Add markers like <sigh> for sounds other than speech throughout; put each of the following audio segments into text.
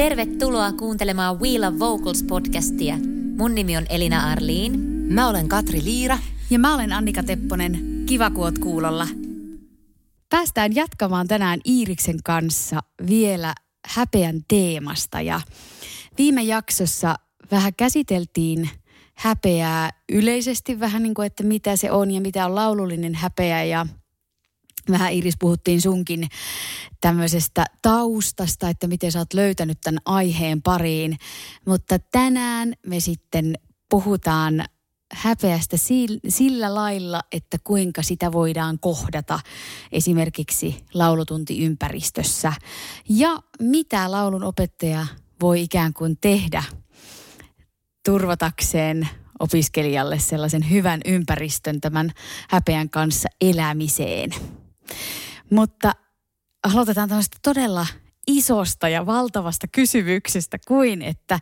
Tervetuloa kuuntelemaan Wheel of Vocals podcastia. Mun nimi on Elina Arliin. Mä olen Katri Liira. Ja mä olen Annika Tepponen. Kiva, kun oot kuulolla. Päästään jatkamaan tänään Iiriksen kanssa vielä häpeän teemasta. Ja viime jaksossa vähän käsiteltiin häpeää yleisesti vähän niin kuin, että mitä se on ja mitä on laulullinen häpeä ja vähän Iris puhuttiin sunkin tämmöisestä taustasta, että miten sä oot löytänyt tämän aiheen pariin. Mutta tänään me sitten puhutaan häpeästä sillä lailla, että kuinka sitä voidaan kohdata esimerkiksi laulutuntiympäristössä. Ja mitä laulun opettaja voi ikään kuin tehdä turvatakseen opiskelijalle sellaisen hyvän ympäristön tämän häpeän kanssa elämiseen. Mutta aloitetaan tämmöistä todella isosta ja valtavasta kysymyksestä kuin, että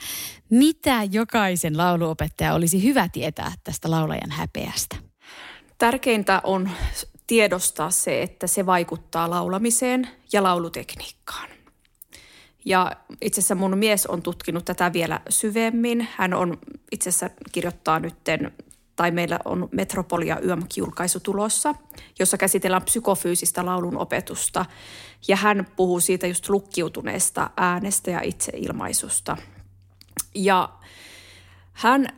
mitä jokaisen lauluopettaja olisi hyvä tietää tästä laulajan häpeästä? Tärkeintä on tiedostaa se, että se vaikuttaa laulamiseen ja laulutekniikkaan. Ja itse asiassa mun mies on tutkinut tätä vielä syvemmin. Hän on itse asiassa kirjoittaa nytten, tai meillä on Metropolia YMK-julkaisu tulossa, jossa käsitellään psykofyysistä laulun opetusta. Ja hän puhuu siitä just lukkiutuneesta äänestä ja itseilmaisusta. Ja hän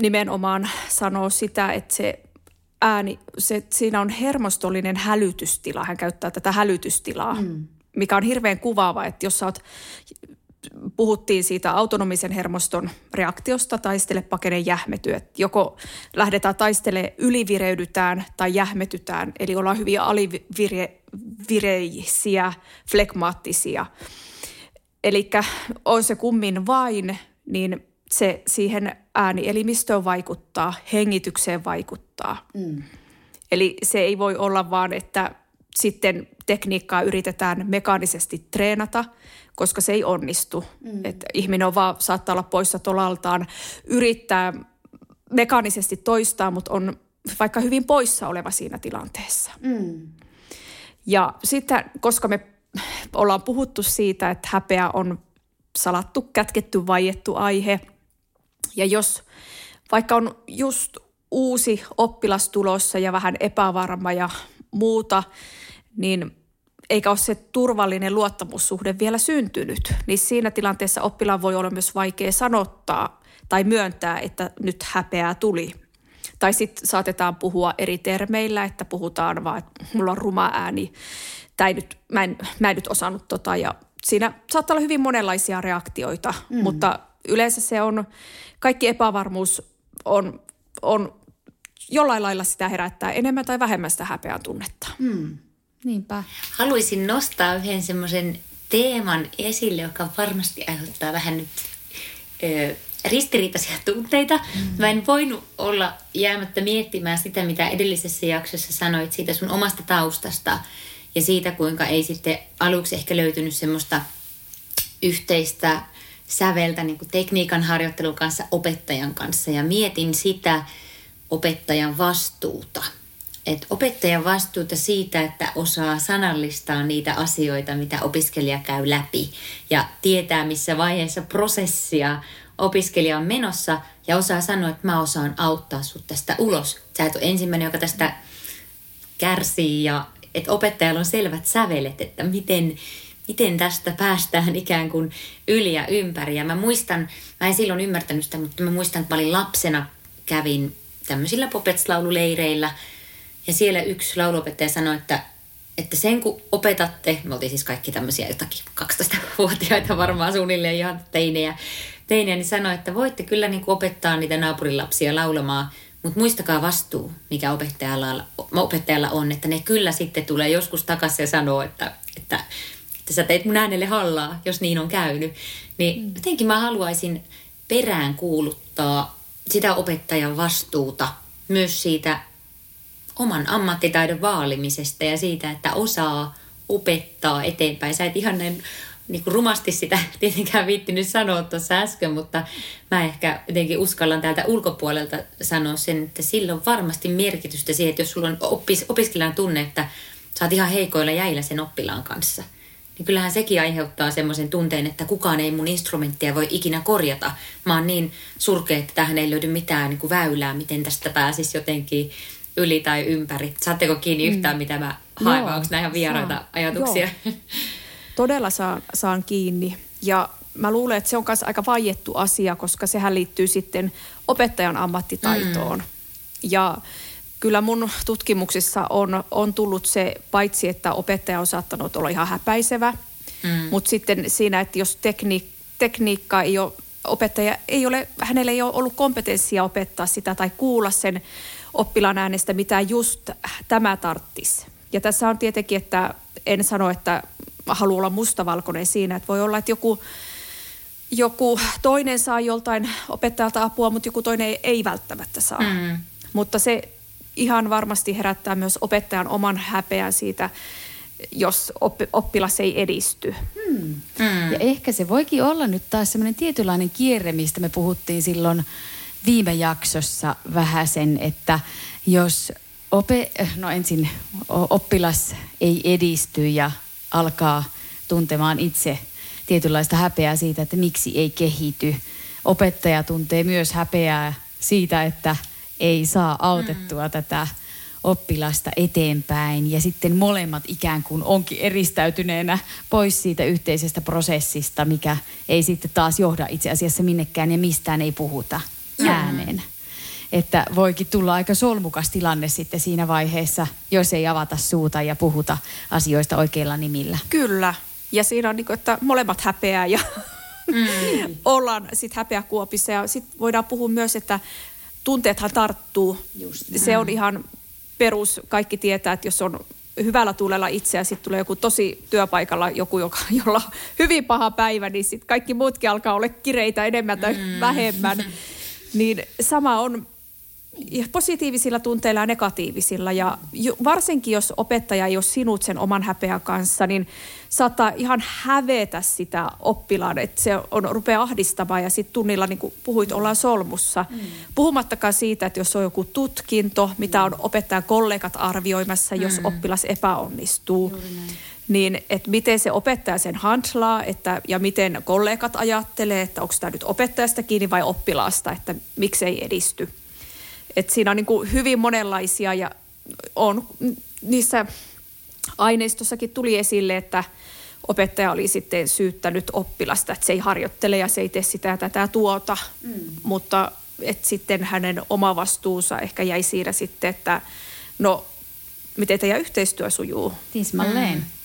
nimenomaan sanoo sitä, että se ääni, se, siinä on hermostollinen hälytystila. Hän käyttää tätä hälytystilaa. Mm mikä on hirveän kuvaava, että jos sä oot, puhuttiin siitä autonomisen hermoston reaktiosta taistele, pakene, jähmety. Että joko lähdetään taistelemaan, ylivireydytään tai jähmetytään, eli ollaan hyvin alivireisiä, flekmaattisia. Eli on se kummin vain, niin se siihen äänielimistöön vaikuttaa, hengitykseen vaikuttaa. Mm. Eli se ei voi olla vaan, että sitten tekniikkaa yritetään mekaanisesti treenata, koska se ei onnistu. Mm. Et ihminen on vaan, saattaa olla poissa tolaltaan, yrittää mekaanisesti toistaa, mutta on vaikka hyvin poissa oleva siinä tilanteessa. Mm. Ja sitten, koska me ollaan puhuttu siitä, että häpeä on salattu, kätketty, vaiettu aihe, ja jos vaikka on just uusi oppilas tulossa ja vähän epävarma ja muuta, niin eikä ole se turvallinen luottamussuhde vielä syntynyt, niin siinä tilanteessa oppilaan voi olla myös vaikea sanottaa tai myöntää, että nyt häpeää tuli. Tai sitten saatetaan puhua eri termeillä, että puhutaan vaan, että mulla on ruma ääni, tai nyt, mä, en, mä en nyt osannut tota. Ja siinä saattaa olla hyvin monenlaisia reaktioita, mm. mutta yleensä se on, kaikki epävarmuus on, on jollain lailla sitä herättää enemmän tai vähemmän sitä häpeän tunnetta. Mm. Niinpä. Haluaisin nostaa yhden semmoisen teeman esille, joka varmasti aiheuttaa vähän nyt ö, ristiriitaisia tunteita. Mm. Mä en voinut olla jäämättä miettimään sitä, mitä edellisessä jaksossa sanoit siitä sun omasta taustasta ja siitä, kuinka ei sitten aluksi ehkä löytynyt semmoista yhteistä säveltä niin kuin tekniikan harjoittelun kanssa opettajan kanssa ja mietin sitä opettajan vastuuta – että opettajan vastuuta siitä, että osaa sanallistaa niitä asioita, mitä opiskelija käy läpi ja tietää, missä vaiheessa prosessia opiskelija on menossa ja osaa sanoa, että mä osaan auttaa sut tästä ulos. Sä et ole ensimmäinen, joka tästä kärsii ja että opettajalla on selvät sävelet, että miten, miten tästä päästään ikään kuin yli ja ympäri. Ja mä muistan, mä en silloin ymmärtänyt sitä, mutta mä muistan, että mä olin lapsena, kävin tämmöisillä popetslaululeireillä – ja siellä yksi lauluopettaja sanoi, että, että sen kun opetatte, me oltiin siis kaikki tämmöisiä jotakin 12-vuotiaita varmaan suunnilleen ihan teinejä, teinejä niin sanoi, että voitte kyllä niin kuin opettaa niitä naapurilapsia laulamaan, mutta muistakaa vastuu, mikä opettajalla, opettajalla on, että ne kyllä sitten tulee joskus takaisin ja sanoo, että, että, että sä teit mun äänelle hallaa, jos niin on käynyt. Niin mm. jotenkin mä haluaisin perään kuuluttaa sitä opettajan vastuuta myös siitä oman ammattitaidon vaalimisesta ja siitä, että osaa opettaa eteenpäin. Sä et ihan näin niin kuin rumasti sitä <laughs> tietenkään viittinyt sanoa tuossa äsken, mutta mä ehkä jotenkin uskallan täältä ulkopuolelta sanoa sen, että sillä on varmasti merkitystä siihen, että jos sulla on oppis, opiskelijan tunne, että sä oot ihan heikoilla jäillä sen oppilaan kanssa, niin kyllähän sekin aiheuttaa semmoisen tunteen, että kukaan ei mun instrumenttia voi ikinä korjata. Mä oon niin surkea, että tähän ei löydy mitään niin kuin väylää, miten tästä pääsisi jotenkin yli tai ympäri. Saatteko kiinni yhtään, mm. mitä mä haen, vai onko nämä ihan vieraita saan. ajatuksia? Joo. <laughs> Todella saan, saan kiinni. Ja mä luulen, että se on myös aika vaiettu asia, koska sehän liittyy sitten opettajan ammattitaitoon. Mm. Ja kyllä mun tutkimuksissa on, on tullut se, paitsi että opettaja on saattanut olla ihan häpäisevä, mm. mutta sitten siinä, että jos tekni, tekniikka ei ole, opettaja ei ole, hänellä ei ole ollut kompetenssia opettaa sitä tai kuulla sen oppilaan äänestä, mitä just tämä tarttisi. Ja tässä on tietenkin, että en sano, että haluan olla mustavalkoinen siinä, että voi olla, että joku, joku toinen saa joltain opettajalta apua, mutta joku toinen ei, ei välttämättä saa. Mm. Mutta se ihan varmasti herättää myös opettajan oman häpeän siitä, jos oppilas ei edisty. Hmm. Hmm. Ja ehkä se voikin olla nyt taas semmoinen tietynlainen kierre, mistä me puhuttiin silloin viime jaksossa vähän sen, että jos ope, no ensin oppilas ei edisty ja alkaa tuntemaan itse tietynlaista häpeää siitä, että miksi ei kehity. Opettaja tuntee myös häpeää siitä, että ei saa autettua mm. tätä oppilasta eteenpäin ja sitten molemmat ikään kuin onkin eristäytyneenä pois siitä yhteisestä prosessista, mikä ei sitten taas johda itse asiassa minnekään ja mistään ei puhuta ääneen. Mm. Että voikin tulla aika solmukas tilanne sitten siinä vaiheessa, jos ei avata suuta ja puhuta asioista oikeilla nimillä. Kyllä. Ja siinä on niin kuin, että molemmat häpeää ja mm. <laughs> ollaan sitten häpeäkuopissa. Ja sitten voidaan puhua myös, että tunteethan tarttuu. Just Se on ihan perus. Kaikki tietää, että jos on hyvällä tuulella itse ja sitten tulee joku tosi työpaikalla joku, joka, <laughs> jolla on hyvin paha päivä, niin sitten kaikki muutkin alkaa olla kireitä enemmän tai mm. vähemmän. <laughs> Niin sama on positiivisilla tunteilla ja negatiivisilla. Ja varsinkin jos opettaja ei ole sinut sen oman häpeän kanssa, niin saattaa ihan hävetä sitä oppilaan, että se on, rupeaa ahdistamaan ja sitten tunnilla, niin kuin puhuit, ollaan solmussa. Mm. Puhumattakaan siitä, että jos on joku tutkinto, mitä on opettajan kollegat arvioimassa, jos mm. oppilas epäonnistuu. Niin, että miten se opettaja sen handlaa että, ja miten kollegat ajattelee, että onko tämä nyt opettajasta kiinni vai oppilaasta, että miksei edisty. Et siinä on niin kuin hyvin monenlaisia ja on niissä aineistossakin tuli esille, että opettaja oli sitten syyttänyt oppilasta, että se ei harjoittele ja se ei tee sitä tätä tuota, mm. mutta että sitten hänen oma vastuunsa ehkä jäi siinä sitten, että no miten teidän yhteistyö sujuu. Tismalleen. Mm.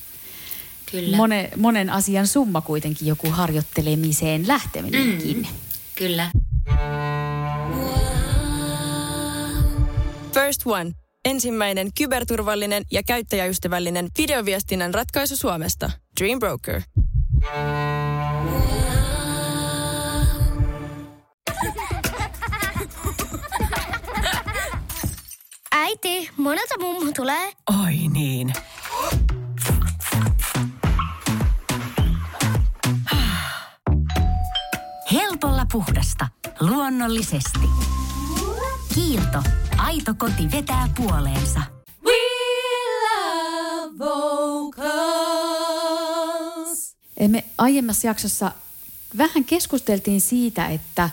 Kyllä. Monen, monen asian summa kuitenkin joku harjoittelemiseen lähteminenkin. Mm. Kyllä. First One. Ensimmäinen kyberturvallinen ja käyttäjäystävällinen videoviestinnän ratkaisu Suomesta. Dream Broker. Äiti, monelta mummu tulee? Oi niin. Puhdasta. Luonnollisesti. Kiilto. Aito koti vetää puoleensa. We love vocals. Me aiemmassa jaksossa vähän keskusteltiin siitä, että,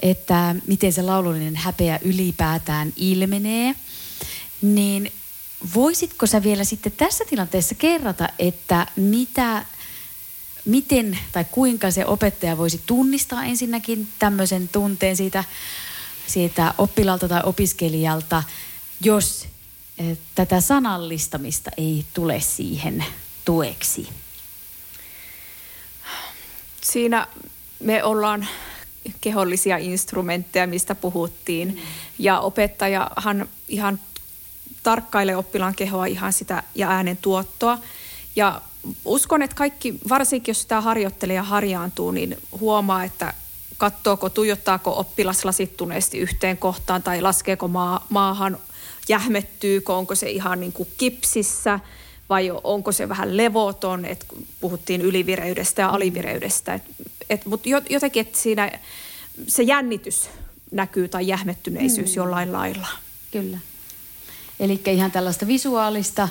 että miten se laulullinen häpeä ylipäätään ilmenee. Niin voisitko sä vielä sitten tässä tilanteessa kerrata, että mitä, miten tai kuinka se opettaja voisi tunnistaa ensinnäkin tämmöisen tunteen siitä siitä oppilaalta tai opiskelijalta, jos eh, tätä sanallistamista ei tule siihen tueksi? Siinä me ollaan kehollisia instrumentteja, mistä puhuttiin. Ja opettajahan ihan tarkkailee oppilaan kehoa ihan sitä ja äänen tuottoa. Ja uskon, että kaikki, varsinkin jos sitä harjoittelee ja harjaantuu, niin huomaa, että katsoako, tuijottaako oppilas lasittuneesti yhteen kohtaan tai laskeeko maa, maahan, jähmettyykö, onko se ihan niin kuin kipsissä vai onko se vähän levoton, että puhuttiin ylivireydestä ja alivireydestä. Et, et, Mutta jotenkin, että siinä se jännitys näkyy tai jähmettyneisyys mm. jollain lailla. Kyllä. Eli ihan tällaista visuaalista,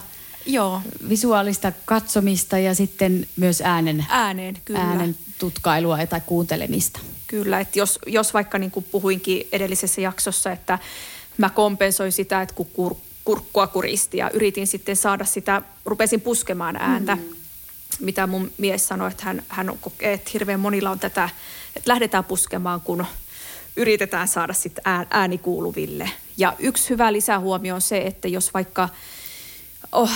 Joo. visuaalista katsomista ja sitten myös äänen, Ääneen, kyllä. äänen tutkailua tai kuuntelemista. Kyllä, että jos, jos vaikka niin kuin puhuinkin edellisessä jaksossa, että mä kompensoin sitä, että kun kur, kurkkua kuristi ja yritin sitten saada sitä, rupesin puskemaan ääntä, mm. mitä mun mies sanoi, että hän, hän on, että hirveän monilla on tätä, että lähdetään puskemaan, kun yritetään saada sitten ääni kuuluville. Ja yksi hyvä lisähuomio on se, että jos vaikka oh,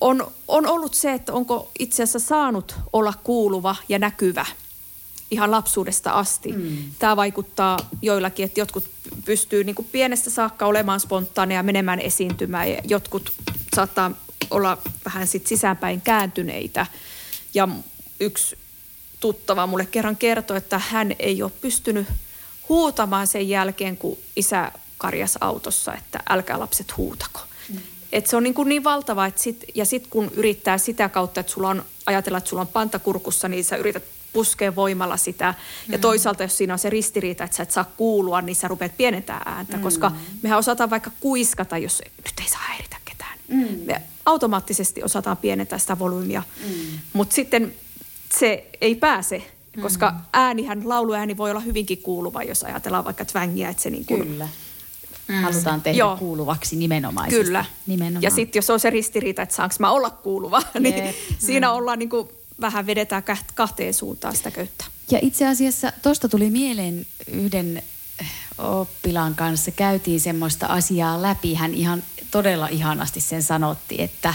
on, on ollut se, että onko itse asiassa saanut olla kuuluva ja näkyvä ihan lapsuudesta asti. Mm. Tämä vaikuttaa joillakin, että jotkut pystyy niin kuin pienestä saakka olemaan spontaaneja, menemään esiintymään ja jotkut saattaa olla vähän sit sisäänpäin kääntyneitä. Ja yksi tuttava mulle kerran kertoi, että hän ei ole pystynyt huutamaan sen jälkeen, kun isä karjas autossa, että älkää lapset huutako. Et se on niin, kuin niin valtava, että sit, ja sitten kun yrittää sitä kautta, että sulla on, ajatella, että sulla on pantakurkussa, niin sä yrität puskea voimalla sitä. Mm. Ja toisaalta, jos siinä on se ristiriita, että sä et saa kuulua, niin sä rupeat pienentää ääntä, mm. koska mehän osataan vaikka kuiskata, jos nyt ei saa häiritä ketään. Mm. Me automaattisesti osataan pienentää sitä volyymia, mm. mutta sitten se ei pääse koska mm. äänihän, lauluääni voi olla hyvinkin kuuluva, jos ajatellaan vaikka twängiä, että se niin kuin, Kyllä. Mm. Halutaan tehdä Joo. kuuluvaksi nimenomaisesti. Kyllä. Nimenomaan. Ja sitten jos on se ristiriita, että saanko mä olla kuuluva, <laughs> niin mm. <laughs> siinä ollaan niin kuin, vähän vedetään kahteen suuntaan sitä köyttä. Ja itse asiassa tuosta tuli mieleen yhden oppilaan kanssa, käytiin semmoista asiaa läpi. Hän ihan todella ihanasti sen sanotti, että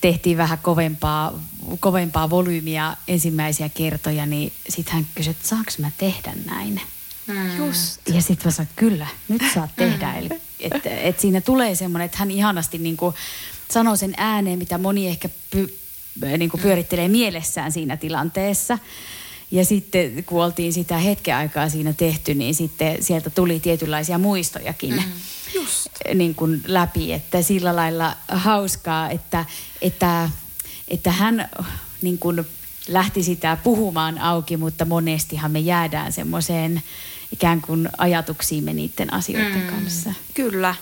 tehtiin vähän kovempaa, kovempaa volyymiä ensimmäisiä kertoja, niin sitten hän kysyi, että saanko mä tehdä näin? Mm. Just. Ja sitten mä sanoin, että kyllä, nyt saat tehdä. Mm. Eli, että et siinä tulee semmoinen, että hän ihanasti niin kuin sanoo sen ääneen, mitä moni ehkä py, niin kuin pyörittelee mielessään siinä tilanteessa. Ja sitten kun oltiin sitä hetken aikaa siinä tehty, niin sitten sieltä tuli tietynlaisia muistojakin. Mm just. Niin kuin läpi, että sillä lailla hauskaa, että, että, että hän niin kuin lähti sitä puhumaan auki, mutta monestihan me jäädään semmoiseen ikään kuin ajatuksiimme niiden asioiden mm. kanssa. Kyllä.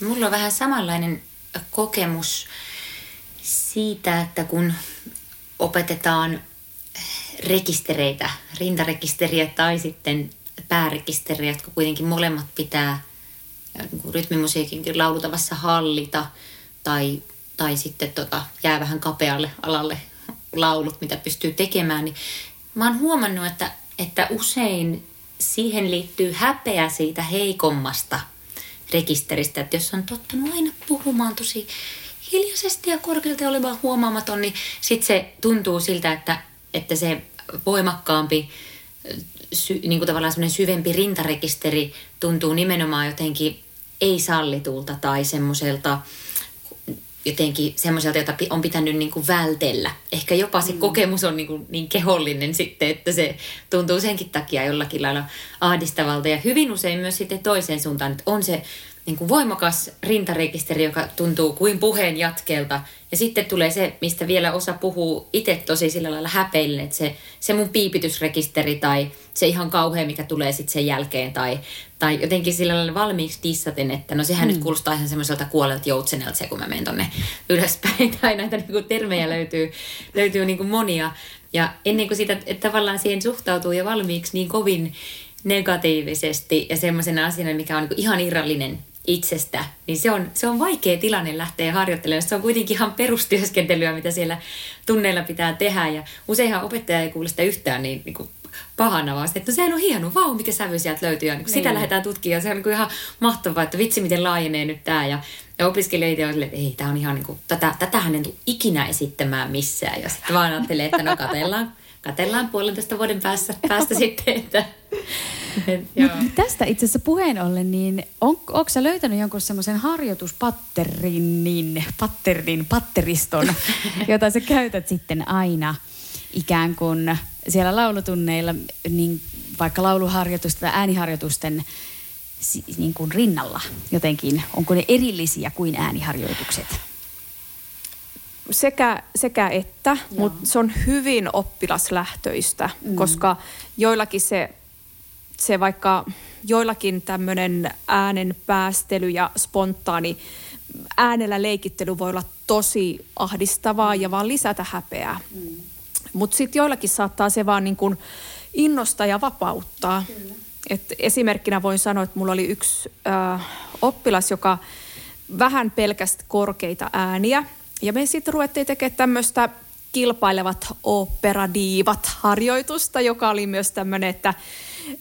Mulla on vähän samanlainen kokemus siitä, että kun opetetaan rekistereitä, rintarekisteriä tai sitten päärekisteriä, jotka kuitenkin molemmat pitää – niin rytmimusiikin laulutavassa hallita tai, tai sitten tota, jää vähän kapealle alalle laulut, mitä pystyy tekemään, niin mä oon huomannut, että, että usein siihen liittyy häpeä siitä heikommasta rekisteristä, että jos on tottunut aina puhumaan tosi hiljaisesti ja korkealta olemaan huomaamaton, niin sitten se tuntuu siltä, että, että se voimakkaampi sy, niin kuin tavallaan semmoinen syvempi rintarekisteri tuntuu nimenomaan jotenkin ei-sallitulta tai semmoiselta jotenkin semmoiselta, jota on pitänyt niin kuin vältellä. Ehkä jopa se mm. kokemus on niin, kuin niin kehollinen sitten, että se tuntuu senkin takia jollakin lailla ahdistavalta. Ja hyvin usein myös sitten toiseen suuntaan, että on se niin kuin voimakas rintarekisteri, joka tuntuu kuin puheen jatkelta. Ja sitten tulee se, mistä vielä osa puhuu itse tosi sillä lailla häpeille, että se, se mun piipitysrekisteri tai se ihan kauhea, mikä tulee sitten sen jälkeen. Tai, tai jotenkin sillä lailla valmiiksi dissaten, että no sehän mm. nyt kuulostaa ihan semmoiselta kuolelta joutsenelta se, kun mä menen tonne <laughs> ylöspäin. Tai näitä niin kuin termejä löytyy, löytyy niin kuin monia. Ja ennen kuin sitä, että tavallaan siihen suhtautuu jo valmiiksi niin kovin negatiivisesti ja semmoisena asiana, mikä on niin ihan irrallinen itsestä, niin se on, se on vaikea tilanne lähteä harjoittelemaan. Se on kuitenkin ihan perustyöskentelyä, mitä siellä tunneilla pitää tehdä. Ja useinhan opettaja ei kuule sitä yhtään niin, niin kuin pahana, vaan että no sehän on hieno, vau, mikä sävy sieltä löytyy. Ja niin sitä niin. lähdetään tutkimaan. Se on niin ihan mahtavaa, että vitsi, miten laajenee nyt tämä. Ja, ja opiskelijoita on silleen, että ei, tämä on ihan niin kuin, tätä, tätähän en tule ikinä esittämään missään. Ja sitten vaan ajattelee, että no katellaan, katellaan puolentoista vuoden päästä, päästä sitten, että Tästä itse asiassa puheen ollen, niin on, onko sä löytänyt jonkun semmoisen harjoituspatterinin, patternin, patteriston, jota sä käytät sitten aina ikään kuin siellä laulutunneilla, niin vaikka lauluharjoitusten tai ääniharjoitusten niin kuin rinnalla jotenkin? Onko ne erillisiä kuin ääniharjoitukset? sekä, sekä että, mutta se on hyvin oppilaslähtöistä, mm. koska joillakin se, se vaikka joillakin tämmöinen äänen päästely ja spontaani äänellä leikittely voi olla tosi ahdistavaa ja vaan lisätä häpeää. Mm. Mutta sitten joillakin saattaa se vaan niin kuin innostaa ja vapauttaa. Et esimerkkinä voin sanoa, että mulla oli yksi äh, oppilas, joka vähän pelkästi korkeita ääniä. Ja me sitten ruvettiin tekemään tämmöistä kilpailevat operadiivat harjoitusta, joka oli myös tämmöinen, että,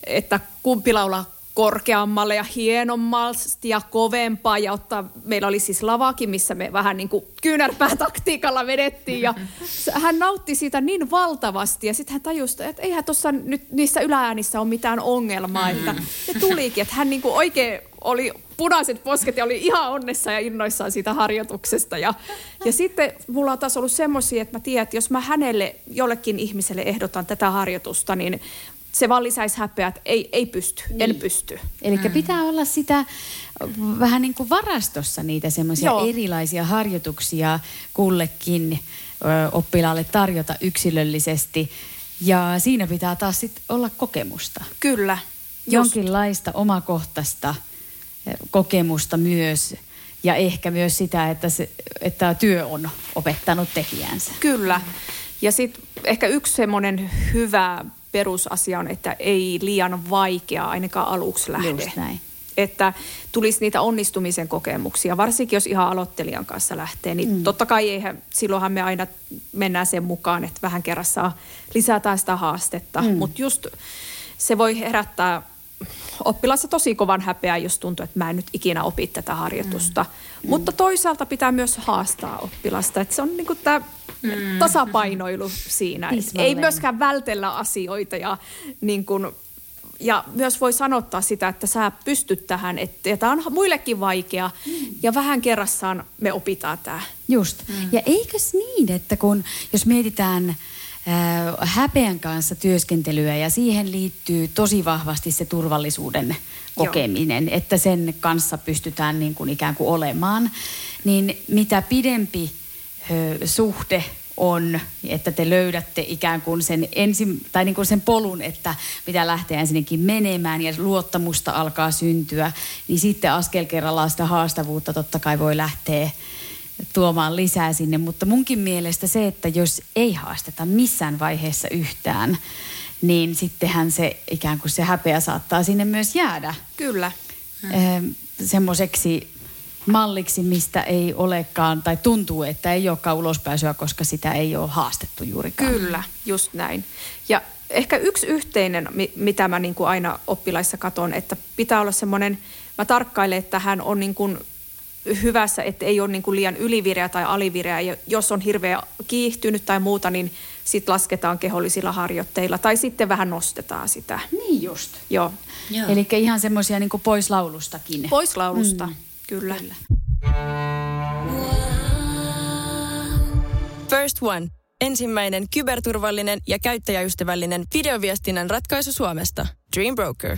että kumpi laulaa korkeammalle ja hienommasti ja kovempaa. Ja ottaa, meillä oli siis lavakin, missä me vähän niin kuin kyynärpäätaktiikalla vedettiin. Ja hän nautti siitä niin valtavasti. Ja sitten hän tajusi, että eihän tuossa nyt niissä ylääänissä ole mitään ongelmaa, että ne tulikin, että hän niin kuin oikein oli punaiset posket ja oli ihan onnessa ja innoissaan siitä harjoituksesta. Ja, ja sitten mulla on taas ollut semmoisia, että mä tiedän, että jos mä hänelle, jollekin ihmiselle ehdotan tätä harjoitusta, niin se vaan lisäisi häpeää, että ei, ei pysty, niin. en pysty. Eli mm. pitää olla sitä vähän niin kuin varastossa niitä semmoisia erilaisia harjoituksia kullekin ö, oppilaalle tarjota yksilöllisesti. Ja siinä pitää taas sit olla kokemusta. Kyllä. Jonkinlaista omakohtaista kokemusta myös ja ehkä myös sitä, että, se, että työ on opettanut tekijänsä. Kyllä. Ja sitten ehkä yksi semmoinen hyvä perusasia on, että ei liian vaikea ainakaan aluksi lähde. Just näin. Että tulisi niitä onnistumisen kokemuksia, varsinkin jos ihan aloittelijan kanssa lähtee. Niin mm. totta kai eihän, silloinhan me aina mennään sen mukaan, että vähän kerran saa lisätä sitä haastetta. Mm. Mutta just se voi herättää oppilassa tosi kovan häpeää, jos tuntuu, että mä en nyt ikinä opi tätä harjoitusta. Mm. Mutta toisaalta pitää myös haastaa oppilasta, että se on niin tämä mm. tasapainoilu siinä. Ei myöskään vältellä asioita ja niin kuin, ja myös voi sanottaa sitä, että sä pystyt tähän, että tämä on muillekin vaikea mm. ja vähän kerrassaan me opitaan tämä. Just. Mm. Ja eikös niin, että kun jos mietitään häpeän kanssa työskentelyä ja siihen liittyy tosi vahvasti se turvallisuuden kokeminen, Joo. että sen kanssa pystytään niin kuin ikään kuin olemaan, niin mitä pidempi ö, suhde on, että te löydätte ikään kuin sen, ensin, tai niin kuin sen polun, että mitä lähtee ensinnäkin menemään ja luottamusta alkaa syntyä, niin sitten askel kerrallaan sitä haastavuutta totta kai voi lähteä tuomaan lisää sinne. Mutta munkin mielestä se, että jos ei haasteta missään vaiheessa yhtään, niin sittenhän se ikään kuin se häpeä saattaa sinne myös jäädä. Kyllä. Hmm. Semmoiseksi malliksi, mistä ei olekaan, tai tuntuu, että ei olekaan ulospääsyä, koska sitä ei ole haastettu juurikaan. Kyllä, just näin. Ja ehkä yksi yhteinen, mitä mä niin kuin aina oppilaissa katon, että pitää olla semmoinen, mä tarkkailen, että hän on niin kuin hyvässä, että ei ole niin kuin liian ylivireä tai alivireä. Ja jos on hirveä kiihtynyt tai muuta, niin sitten lasketaan kehollisilla harjoitteilla tai sitten vähän nostetaan sitä. Niin just. Joo. Joo. Eli ihan semmoisia niin pois laulustakin. Pois laulusta, mm. kyllä. kyllä. First One. Ensimmäinen kyberturvallinen ja käyttäjäystävällinen videoviestinnän ratkaisu Suomesta. Dream Broker.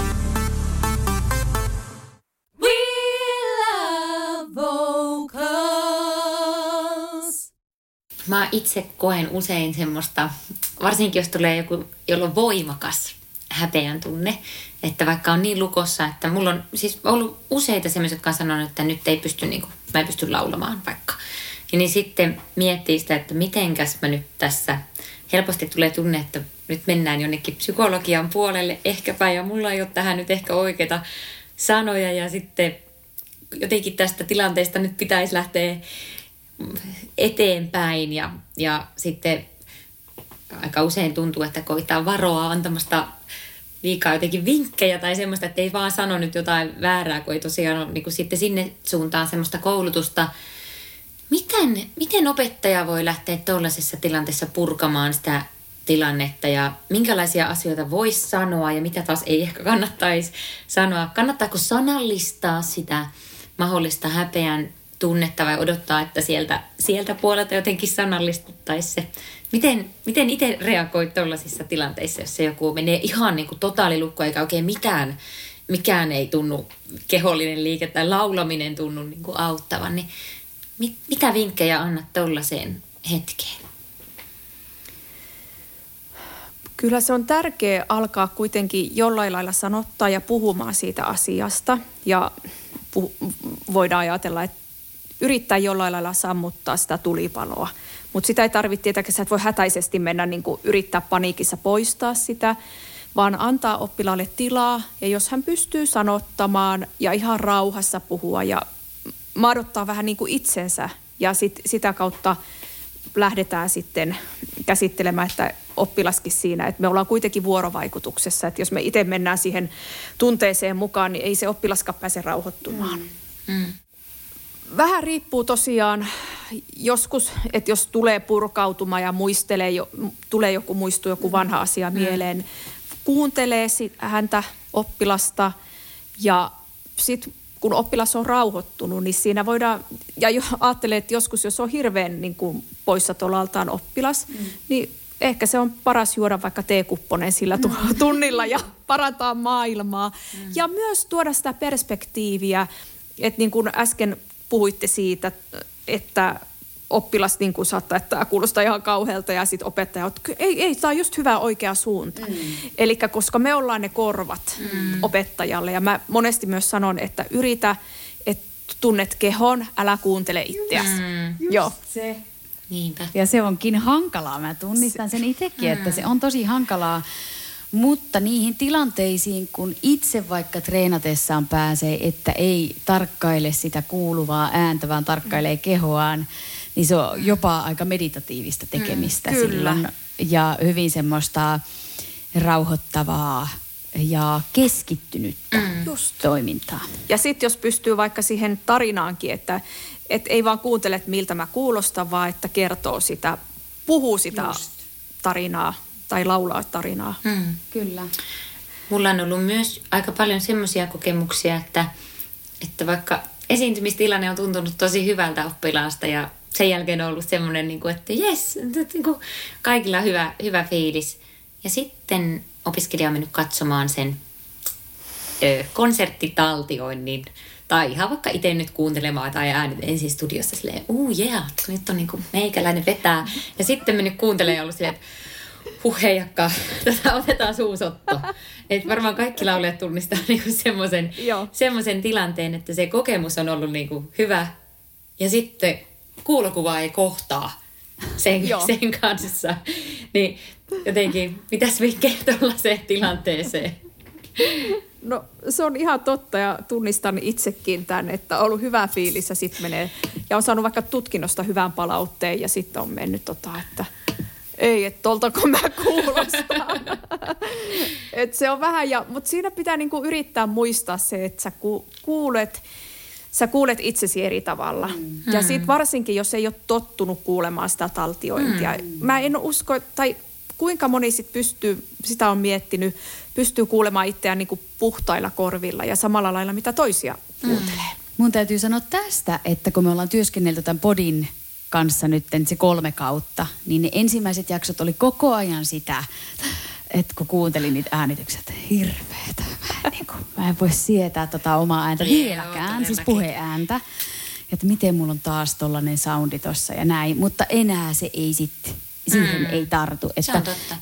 Mä itse koen usein semmoista, varsinkin jos tulee joku, jolla on voimakas häpeän tunne, että vaikka on niin lukossa, että mulla on siis ollut useita semmoisia, jotka on sanonut, että nyt ei pysty, niin kuin, mä en pysty laulamaan vaikka. Ja niin sitten miettii sitä, että mitenkäs mä nyt tässä, helposti tulee tunne, että nyt mennään jonnekin psykologian puolelle ehkäpä, ja mulla ei ole tähän nyt ehkä oikeita sanoja, ja sitten jotenkin tästä tilanteesta nyt pitäisi lähteä eteenpäin ja, ja sitten aika usein tuntuu, että koittaa varoa antamasta liikaa jotenkin vinkkejä tai semmoista, että ei vaan sano nyt jotain väärää, kun ei tosiaan ole niin kuin sitten sinne suuntaan semmoista koulutusta. Miten, miten opettaja voi lähteä tuollaisessa tilanteessa purkamaan sitä tilannetta ja minkälaisia asioita voisi sanoa ja mitä taas ei ehkä kannattaisi sanoa. Kannattaako sanallistaa sitä mahdollista häpeän tunnetta vai odottaa, että sieltä, sieltä puolelta jotenkin sanallistettaisiin se. Miten, miten itse reagoit tuollaisissa tilanteissa, jos se joku menee ihan niin kuin totaalilukko eikä oikein mitään, mikään ei tunnu kehollinen liike tai laulaminen tunnu niin kuin auttavan, niin mit, mitä vinkkejä annat tuollaiseen hetkeen? Kyllä se on tärkeää alkaa kuitenkin jollain lailla sanottaa ja puhumaan siitä asiasta. Ja puh- voidaan ajatella, että yrittää jollain lailla sammuttaa sitä tulipaloa. Mutta sitä ei tarvitse tietenkään, sä et voi hätäisesti mennä niin kuin yrittää paniikissa poistaa sitä, vaan antaa oppilaalle tilaa. Ja jos hän pystyy sanottamaan ja ihan rauhassa puhua ja maadottaa vähän niin kuin itsensä ja sit, sitä kautta lähdetään sitten käsittelemään, että oppilaskin siinä, että me ollaan kuitenkin vuorovaikutuksessa, että jos me itse mennään siihen tunteeseen mukaan, niin ei se oppilaskaan pääse rauhoittumaan. Mm. Mm. Vähän riippuu tosiaan joskus, että jos tulee purkautuma ja muistelee, jo, tulee joku muistu, joku vanha asia mm. mieleen, kuuntelee häntä oppilasta ja sitten kun oppilas on rauhoittunut, niin siinä voidaan, ja jo ajattelee, että joskus jos on hirveän niin kuin poissa tolaltaan oppilas, mm. niin ehkä se on paras juoda vaikka teekupponen sillä mm. tunnilla ja parantaa maailmaa. Mm. Ja myös tuoda sitä perspektiiviä, että niin kuin äsken puhuitte siitä, että oppilas niin kuin saattaa, että tämä kuulostaa ihan kauhealta ja sitten opettaja, että ei, ei, tämä on just hyvä oikea suunta. Mm. Eli koska me ollaan ne korvat mm. opettajalle ja mä monesti myös sanon, että yritä, että tunnet kehon, älä kuuntele itseäsi. Mm. Joo. se. Niinpä. Ja se onkin hankalaa. Mä tunnistan sen itsekin, mm. että se on tosi hankalaa. Mutta niihin tilanteisiin, kun itse vaikka treenatessaan pääsee, että ei tarkkaile sitä kuuluvaa ääntä, vaan tarkkailee kehoaan, niin se on jopa aika meditatiivista tekemistä mm, silloin. Ja hyvin semmoista rauhoittavaa ja keskittynyttä mm. Just. toimintaa. Ja sitten jos pystyy vaikka siihen tarinaankin, että et ei vaan kuuntele, että miltä mä kuulostan, vaan että kertoo sitä, puhuu sitä Just. tarinaa tai laulaa tarinaa. Mm. Kyllä. Mulla on ollut myös aika paljon semmoisia kokemuksia, että, että vaikka esiintymistilanne on tuntunut tosi hyvältä oppilaasta ja sen jälkeen on ollut semmoinen, niin kuin, että jes, niin kuin kaikilla on hyvä, hyvä fiilis. Ja sitten opiskelija on mennyt katsomaan sen konserttitaltioinnin tai ihan vaikka itse nyt kuuntelemaan tai äänet ensin studiossa silleen, uu yeah, nyt on niin kuin meikäläinen vetää. Ja sitten mennyt kuuntelemaan ja ollut silleen, että huh heijakka, <laughs> tätä otetaan suusotto. Että varmaan kaikki laulajat tunnistaa niinku semmoisen, semmoisen tilanteen, että se kokemus on ollut niinku hyvä. Ja sitten kuulokuva ei kohtaa sen, sen kanssa. Niin jotenkin, mitäs vinkkejä tuollaiseen tilanteeseen? No se on ihan totta ja tunnistan itsekin tämän, että on ollut hyvä fiilis ja sitten menee, ja on saanut vaikka tutkinnosta hyvän palautteen ja sitten on mennyt tota, että ei, että toltako mä kuulostan. <laughs> et se on vähän, ja, mutta siinä pitää niinku yrittää muistaa se, että sä ku, kuulet, sä kuulet itsesi eri tavalla. Mm. Ja sitten varsinkin, jos ei ole tottunut kuulemaan sitä taltiointia. Mm. Mä en usko, tai kuinka moni sit pystyy, sitä on miettinyt, pystyy kuulemaan itseään niinku puhtailla korvilla ja samalla lailla, mitä toisia mm. kuuntelee. Mun täytyy sanoa tästä, että kun me ollaan työskennelty tämän podin kanssa nyt se kolme kautta, niin ne ensimmäiset jaksot oli koko ajan sitä, että kun kuuntelin niitä äänitykset, hirveetä. Mä en, <laughs> niin kuin, mä en voi sietää tota omaa ääntä vieläkään, siis puheääntä. Että miten mulla on taas tollanen soundi tossa ja näin. Mutta enää se ei sitten, siihen mm. ei tartu. Että, se on totta.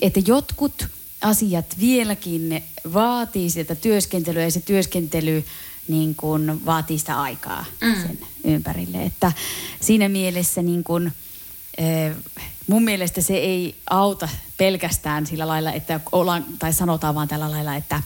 Että jotkut asiat vieläkin ne vaatii sitä työskentelyä ja se työskentely niin kuin vaatii sitä aikaa mm. sen ympärille. Että siinä mielessä niin kuin, mun mielestä se ei auta pelkästään sillä lailla, että ollaan, tai sanotaan vaan tällä lailla, että,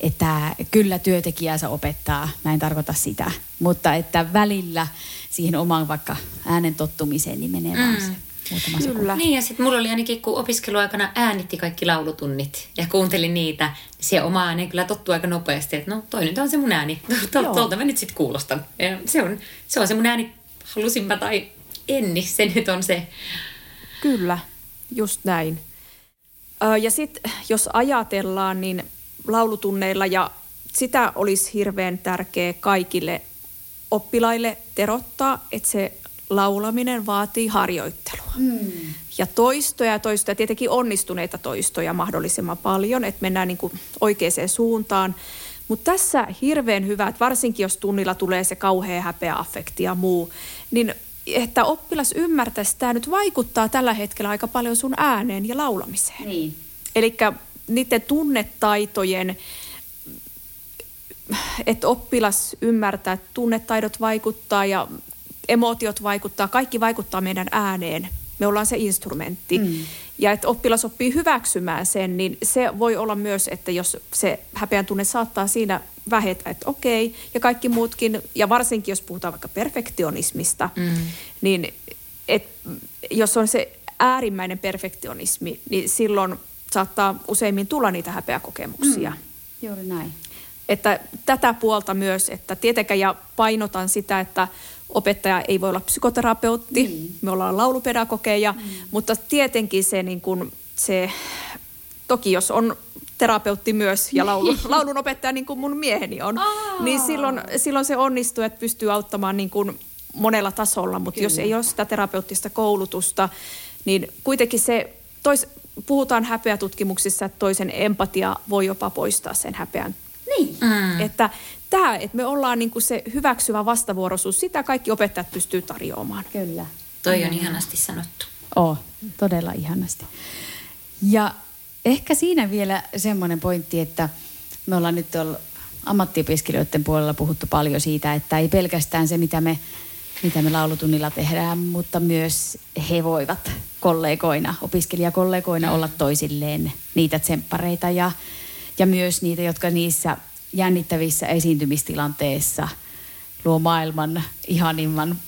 että kyllä työntekijänsä opettaa, mä en tarkoita sitä, mutta että välillä siihen omaan vaikka äänen tottumiseen niin menee mm. vaan se. Muutama sekunti. Kyllä. Niin ja sitten mulla oli ainakin, kun opiskeluaikana äänitti kaikki laulutunnit ja kuuntelin niitä, niin se oma ääni kyllä tottuu aika nopeasti, että no toi nyt on se mun ääni, <laughs> tuolta mä nyt sitten kuulostan. Ja se, on, se on se mun ääni, halusin mä tai en, niin se nyt on se. Kyllä, just näin. Ja sitten jos ajatellaan, niin laulutunneilla ja sitä olisi hirveän tärkeä kaikille oppilaille terottaa, että se laulaminen vaatii harjoittelua. Mm. Ja toistoja ja toistoja, tietenkin onnistuneita toistoja mahdollisimman paljon, että mennään niin kuin oikeaan suuntaan. Mutta tässä hirveän hyvä, että varsinkin jos tunnilla tulee se kauhea häpeäaffekti ja muu, niin että oppilas ymmärtäisi, että tämä nyt vaikuttaa tällä hetkellä aika paljon sun ääneen ja laulamiseen. Niin. Eli niiden tunnetaitojen, että oppilas ymmärtää, että tunnetaidot vaikuttaa ja emotiot vaikuttaa, kaikki vaikuttaa meidän ääneen. Me ollaan se instrumentti. Mm. Ja että oppilas oppii hyväksymään sen, niin se voi olla myös, että jos se häpeän tunne saattaa siinä vähetä, että okei, ja kaikki muutkin, ja varsinkin jos puhutaan vaikka perfektionismista, mm. niin et, jos on se äärimmäinen perfektionismi, niin silloin saattaa useimmin tulla niitä häpeäkokemuksia. Mm. Juuri näin. Että tätä puolta myös, että tietenkään ja painotan sitä, että opettaja ei voi olla psykoterapeutti, mm. me ollaan laulupedagogeja, mm. mutta tietenkin se, niin kuin, se, toki jos on terapeutti myös ja laulu, <laughs> laulunopettaja niin kuin mun mieheni on, Aa. niin silloin, silloin se onnistuu, että pystyy auttamaan niin kuin monella tasolla, mutta Kyllä. jos ei ole sitä terapeuttista koulutusta, niin kuitenkin se, tois, puhutaan häpeätutkimuksissa, että toisen empatia voi jopa poistaa sen häpeän. Niin. Mm. Että tämä, että me ollaan niin kuin se hyväksyvä vastavuoroisuus, sitä kaikki opettajat pystyy tarjoamaan. Kyllä. Toi on ihanasti sanottu. Oh, todella ihanasti. Ja ehkä siinä vielä semmoinen pointti, että me ollaan nyt tuolla ammattiopiskelijoiden puolella puhuttu paljon siitä, että ei pelkästään se, mitä me, mitä me laulutunnilla tehdään, mutta myös he voivat kollegoina, opiskelijakollegoina olla toisilleen niitä tsemppareita ja, ja myös niitä, jotka niissä jännittävissä esiintymistilanteissa luo maailman ihanimman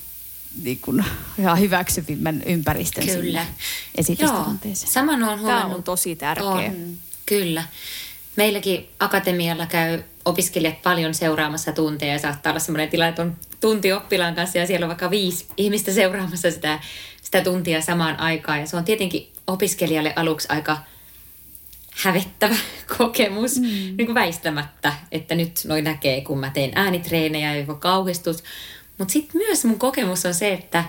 niin kuin, ja hyväksyvimmän ympäristön Kyllä. sinne esitystilanteeseen. Saman on huomannut. Tämä on tosi tärkeä. On, kyllä. Meilläkin akatemialla käy opiskelijat paljon seuraamassa tunteja ja saattaa olla sellainen tilanne, että on tunti oppilaan kanssa ja siellä on vaikka viisi ihmistä seuraamassa sitä, sitä tuntia samaan aikaan. Ja se on tietenkin opiskelijalle aluksi aika hävettävä <laughs> kokemus, mm. niin kuin väistämättä, että nyt noin näkee, kun mä teen äänitreenejä ja joku kauhistus. Mutta sitten myös mun kokemus on se, että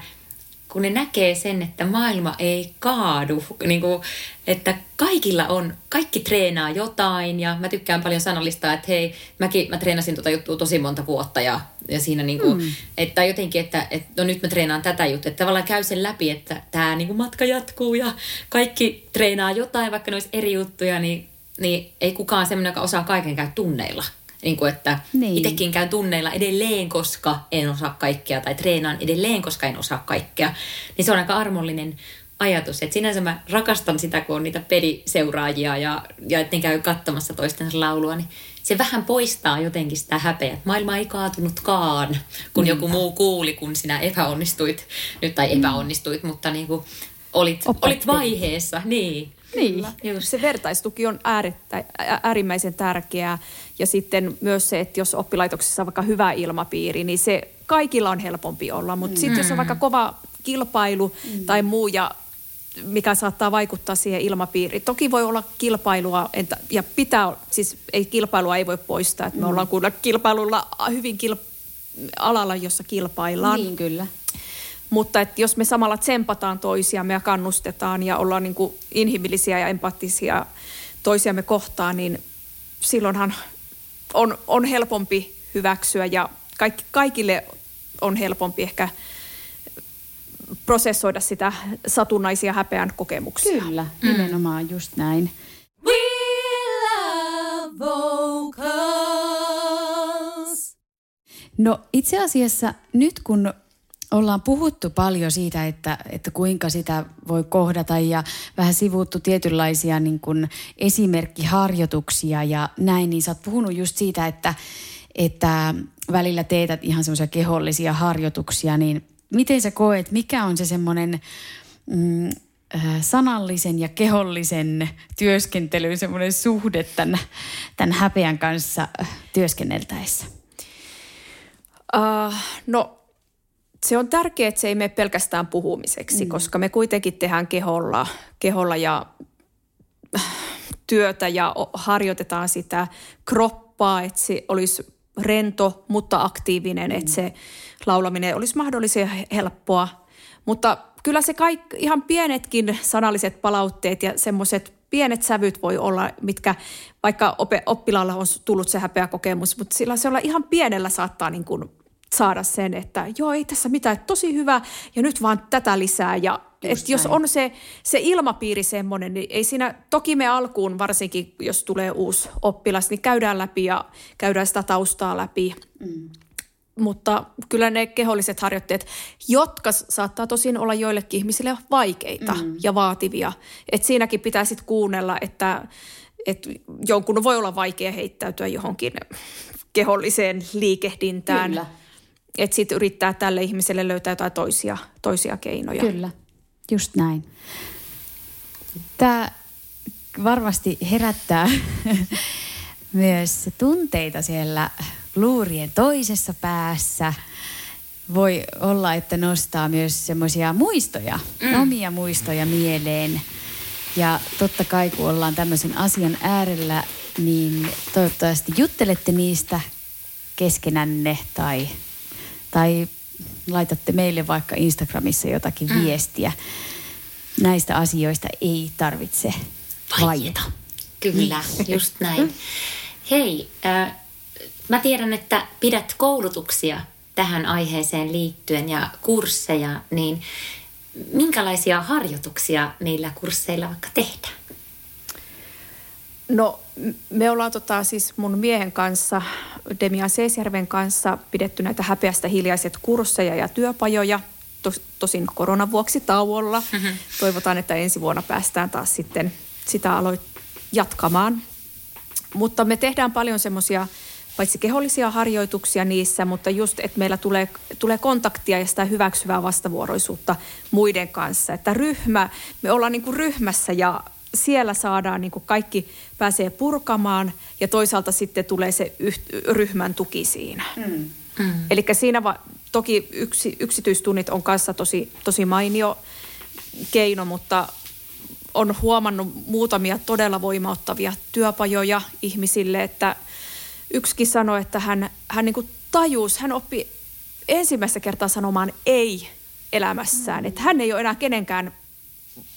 kun ne näkee sen, että maailma ei kaadu, niin kuin, että kaikilla on, kaikki treenaa jotain ja mä tykkään paljon sanallistaa, että hei, mäkin, mä treenasin tuota juttua tosi monta vuotta ja, ja siinä niin kuin, mm. että jotenkin, että, että no nyt mä treenaan tätä juttua, että tavallaan käy sen läpi, että tämä niin kuin matka jatkuu ja kaikki treenaa jotain, vaikka ne olisi eri juttuja, niin, niin ei kukaan semmoinen, joka osaa kaiken käy tunneilla. Niin kuin, että niin. itsekin käyn tunneilla edelleen, koska en osaa kaikkea, tai treenaan edelleen, koska en osaa kaikkea. Niin se on aika armollinen ajatus. Että sinänsä mä rakastan sitä, kun on niitä pediseuraajia ja, ja että ne käy katsomassa toistensa laulua, niin se vähän poistaa jotenkin sitä häpeää, että maailma ei kaatunutkaan, kun mm. joku muu kuuli, kun sinä epäonnistuit, nyt tai epäonnistuit, mm. mutta niin kuin olit, olit vaiheessa, niin. Niin, Just. se vertaistuki on äärimmäisen tärkeää. Ja sitten myös se, että jos oppilaitoksessa on vaikka hyvä ilmapiiri, niin se kaikilla on helpompi olla. Mutta mm. sitten jos on vaikka kova kilpailu mm. tai muu, ja mikä saattaa vaikuttaa siihen ilmapiiriin. Toki voi olla kilpailua, entä, ja pitää, siis ei kilpailua ei voi poistaa. Että me mm. ollaan kuulla kilpailulla hyvin kil, alalla, jossa kilpaillaan. Niin, kyllä. Mutta että jos me samalla tsempataan toisiamme ja kannustetaan ja ollaan niin kuin inhimillisiä ja empaattisia toisiamme kohtaan, niin silloinhan on, on helpompi hyväksyä ja kaikki, kaikille on helpompi ehkä prosessoida sitä satunnaisia häpeän kokemuksia. Kyllä, nimenomaan just näin. We love vocals. No itse asiassa nyt kun ollaan puhuttu paljon siitä, että, että kuinka sitä voi kohdata ja vähän sivuttu tietynlaisia niin kuin esimerkkiharjoituksia ja näin, niin sä oot puhunut just siitä, että, että välillä teetät ihan semmoisia kehollisia harjoituksia, niin miten sä koet, mikä on se semmoinen mm, äh, sanallisen ja kehollisen työskentelyn semmoinen suhde tämän, tämän häpeän kanssa työskenneltäessä? Uh, no se on tärkeää, että se ei mene pelkästään puhumiseksi, mm. koska me kuitenkin tehdään keholla, keholla ja työtä ja harjoitetaan sitä kroppaa, että se olisi rento, mutta aktiivinen, mm. että se laulaminen olisi mahdollisen helppoa. Mutta kyllä se kaikki, ihan pienetkin sanalliset palautteet ja semmoiset pienet sävyt voi olla, mitkä vaikka oppilaalla on tullut se häpeä kokemus, mutta sillä se olla ihan pienellä saattaa niin kuin saada sen, että joo, ei tässä mitään, tosi hyvä ja nyt vaan tätä lisää. Ja et jos on se, se ilmapiiri semmoinen, niin ei siinä, toki me alkuun varsinkin, jos tulee uusi oppilas, niin käydään läpi ja käydään sitä taustaa läpi. Mm. Mutta kyllä ne keholliset harjoitteet, jotka saattaa tosin olla joillekin ihmisille vaikeita mm. ja vaativia. Et siinäkin pitää sitten kuunnella, että, että jonkun voi olla vaikea heittäytyä johonkin keholliseen liikehdintään. Kyllä että sitten yrittää tälle ihmiselle löytää jotain toisia, toisia keinoja. Kyllä, just näin. Tämä varmasti herättää <laughs> myös tunteita siellä luurien toisessa päässä. Voi olla, että nostaa myös semmoisia muistoja, mm. omia muistoja mieleen. Ja totta kai, kun ollaan tämmöisen asian äärellä, niin toivottavasti juttelette niistä keskenänne tai tai laitatte meille vaikka Instagramissa jotakin mm. viestiä. Näistä asioista ei tarvitse vaieta. Kyllä, niin. just näin. Hei, äh, mä tiedän, että pidät koulutuksia tähän aiheeseen liittyen ja kursseja, niin minkälaisia harjoituksia niillä kursseilla vaikka tehdään? No me ollaan tota, siis mun miehen kanssa, Demian Seesjärven kanssa pidetty näitä häpeästä hiljaiset kursseja ja työpajoja. Tos, tosin koronan vuoksi tauolla. Mm-hmm. Toivotaan, että ensi vuonna päästään taas sitten sitä aloit jatkamaan. Mutta me tehdään paljon semmoisia paitsi kehollisia harjoituksia niissä, mutta just, että meillä tulee, tulee kontaktia ja sitä hyväksyvää vastavuoroisuutta muiden kanssa. Että ryhmä, me ollaan niin kuin ryhmässä ja siellä saadaan niin kuin kaikki pääsee purkamaan ja toisaalta sitten tulee se yht, ryhmän tuki siinä. Mm. Mm. Eli siinä va, toki yksi, yksityistunnit on kanssa tosi, tosi mainio keino, mutta on huomannut muutamia todella voimauttavia työpajoja ihmisille, että yksikin sanoi, että hän, hän niin kuin tajusi, hän oppi ensimmäistä kertaa sanomaan ei elämässään, mm. että hän ei ole enää kenenkään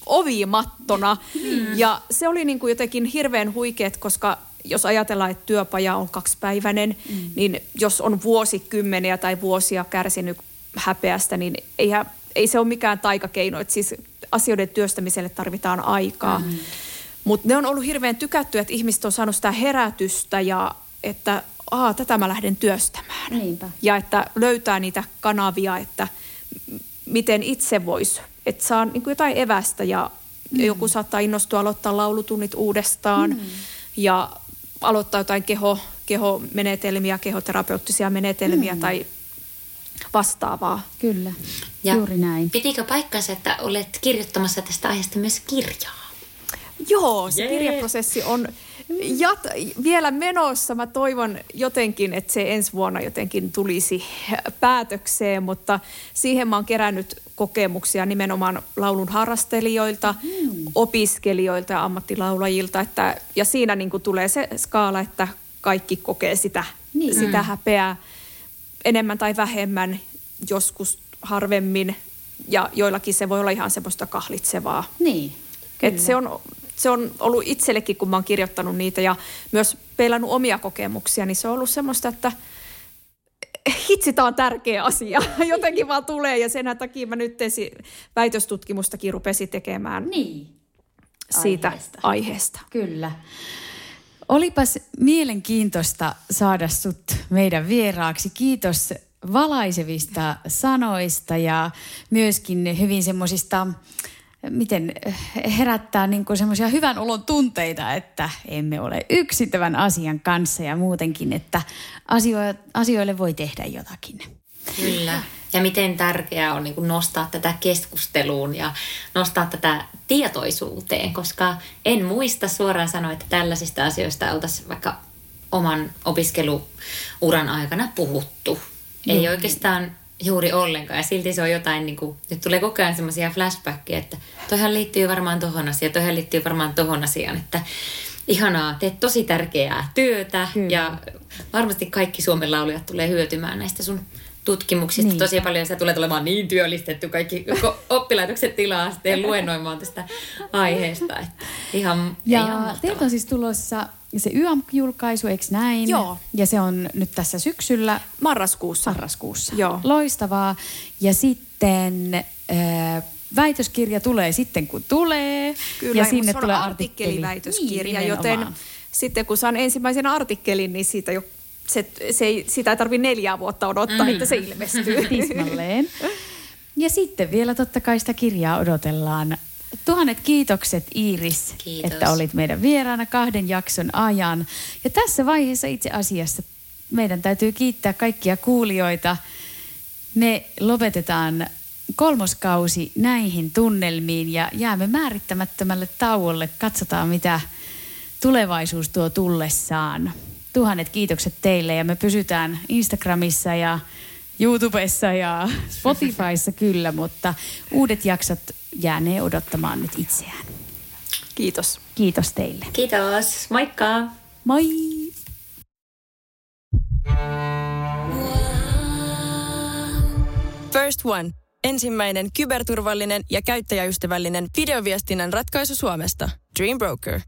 ovimattona. Mm. Ja se oli niin kuin jotenkin hirveän huikeet, koska jos ajatellaan, että työpaja on kaksipäiväinen, mm. niin jos on vuosikymmeniä tai vuosia kärsinyt häpeästä, niin eihän, ei se ole mikään taikakeino. Että siis asioiden työstämiselle tarvitaan aikaa. Mm. Mutta ne on ollut hirveän tykätty, että ihmiset on saanut sitä herätystä ja että Aa, tätä mä lähden työstämään. Niinpä. Ja että löytää niitä kanavia, että miten itse voisi että saa niin kuin jotain evästä ja mm. joku saattaa innostua aloittaa laulutunnit uudestaan mm. ja aloittaa jotain keho, kehomenetelmiä, kehoterapeuttisia menetelmiä mm. tai vastaavaa. Kyllä, ja juuri näin. Pitikö paikkansa, että olet kirjoittamassa tästä aiheesta myös kirjaa? Joo, se yeah. kirjaprosessi on jat- vielä menossa. Mä toivon jotenkin, että se ensi vuonna jotenkin tulisi päätökseen, mutta siihen mä oon kerännyt kokemuksia nimenomaan laulun harrastelijoilta, mm. opiskelijoilta ja ammattilaulajilta. Että, ja siinä niin kuin tulee se skaala, että kaikki kokee sitä, niin. sitä mm. häpeää enemmän tai vähemmän, joskus harvemmin ja joillakin se voi olla ihan semmoista kahlitsevaa. Niin. Et se on se on ollut itsellekin, kun mä oon kirjoittanut niitä ja myös peilannut omia kokemuksia, niin se on ollut semmoista, että hitsi, tämä on tärkeä asia. <laughs> Jotenkin vaan tulee ja sen takia mä nyt tesi, väitöstutkimustakin rupesin tekemään niin. siitä aiheesta. aiheesta. Kyllä. Olipas mielenkiintoista saada sut meidän vieraaksi. Kiitos valaisevista sanoista ja myöskin hyvin semmoisista miten eh, herättää niin semmoisia hyvän olon tunteita, että emme ole yksin tämän asian kanssa ja muutenkin, että asio- asioille voi tehdä jotakin. Kyllä. Ja miten tärkeää on niin kuin nostaa tätä keskusteluun ja nostaa tätä tietoisuuteen, koska en muista suoraan sanoa, että tällaisista asioista oltaisiin vaikka oman opiskeluuran aikana puhuttu. Ei oikeastaan juuri ollenkaan. Ja silti se on jotain, niin kuin, nyt tulee koko ajan semmoisia flashbackia, että toihan liittyy varmaan tohon asiaan, toihan liittyy varmaan tohon asiaan, että ihanaa, teet tosi tärkeää työtä Kyllä. ja varmasti kaikki Suomen laulijat tulee hyötymään näistä sun tutkimuksista. Niinpä. Tosi paljon se tulee olemaan niin työllistetty kaikki ko- oppilaitokset tilaa sitten luennoimaan tästä aiheesta. Että ihan, Ja ihan teiltä on siis tulossa se YAM-julkaisu, eikö näin? Joo. Ja se on nyt tässä syksyllä Marraskuussa. marraskuussa. Joo. Loistavaa. Ja sitten äh, väitöskirja tulee sitten kun tulee. Kyllä, ja sinne se on tulee artikkeliväitöskirja, Niin, joten sitten kun saan ensimmäisen artikkelin, niin siitä jo, se, se ei, sitä ei tarvitse neljää vuotta odottaa, mm. että se ilmestyy. <laughs> Tismalleen. Ja sitten vielä totta kai sitä kirjaa odotellaan. Tuhannet kiitokset Iiris, Kiitos. että olit meidän vieraana kahden jakson ajan. Ja tässä vaiheessa itse asiassa meidän täytyy kiittää kaikkia kuulijoita. Me lopetetaan kolmoskausi näihin tunnelmiin ja jäämme määrittämättömälle tauolle. Katsotaan, mitä tulevaisuus tuo tullessaan. Tuhannet kiitokset teille ja me pysytään Instagramissa ja YouTubessa ja Spotifyssa kyllä, mutta uudet jaksot jäänee odottamaan nyt itseään. Kiitos. Kiitos teille. Kiitos, moikka! Moi! First One. Ensimmäinen kyberturvallinen ja käyttäjäystävällinen videoviestinnän ratkaisu Suomesta. Dream Broker.